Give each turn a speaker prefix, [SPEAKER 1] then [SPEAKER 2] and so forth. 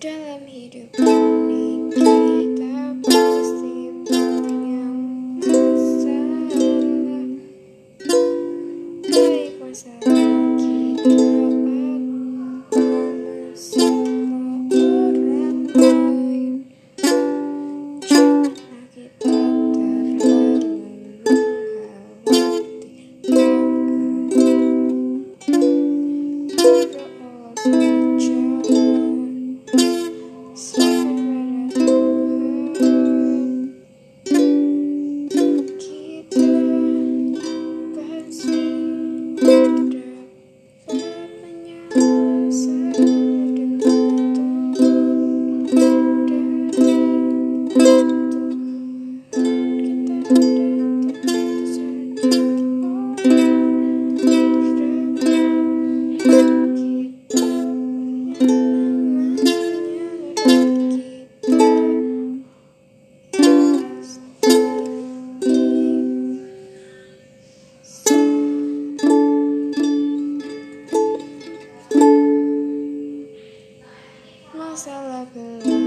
[SPEAKER 1] dalam hidup ini kita pasti punya masalah. Baik masalah kita. sound like a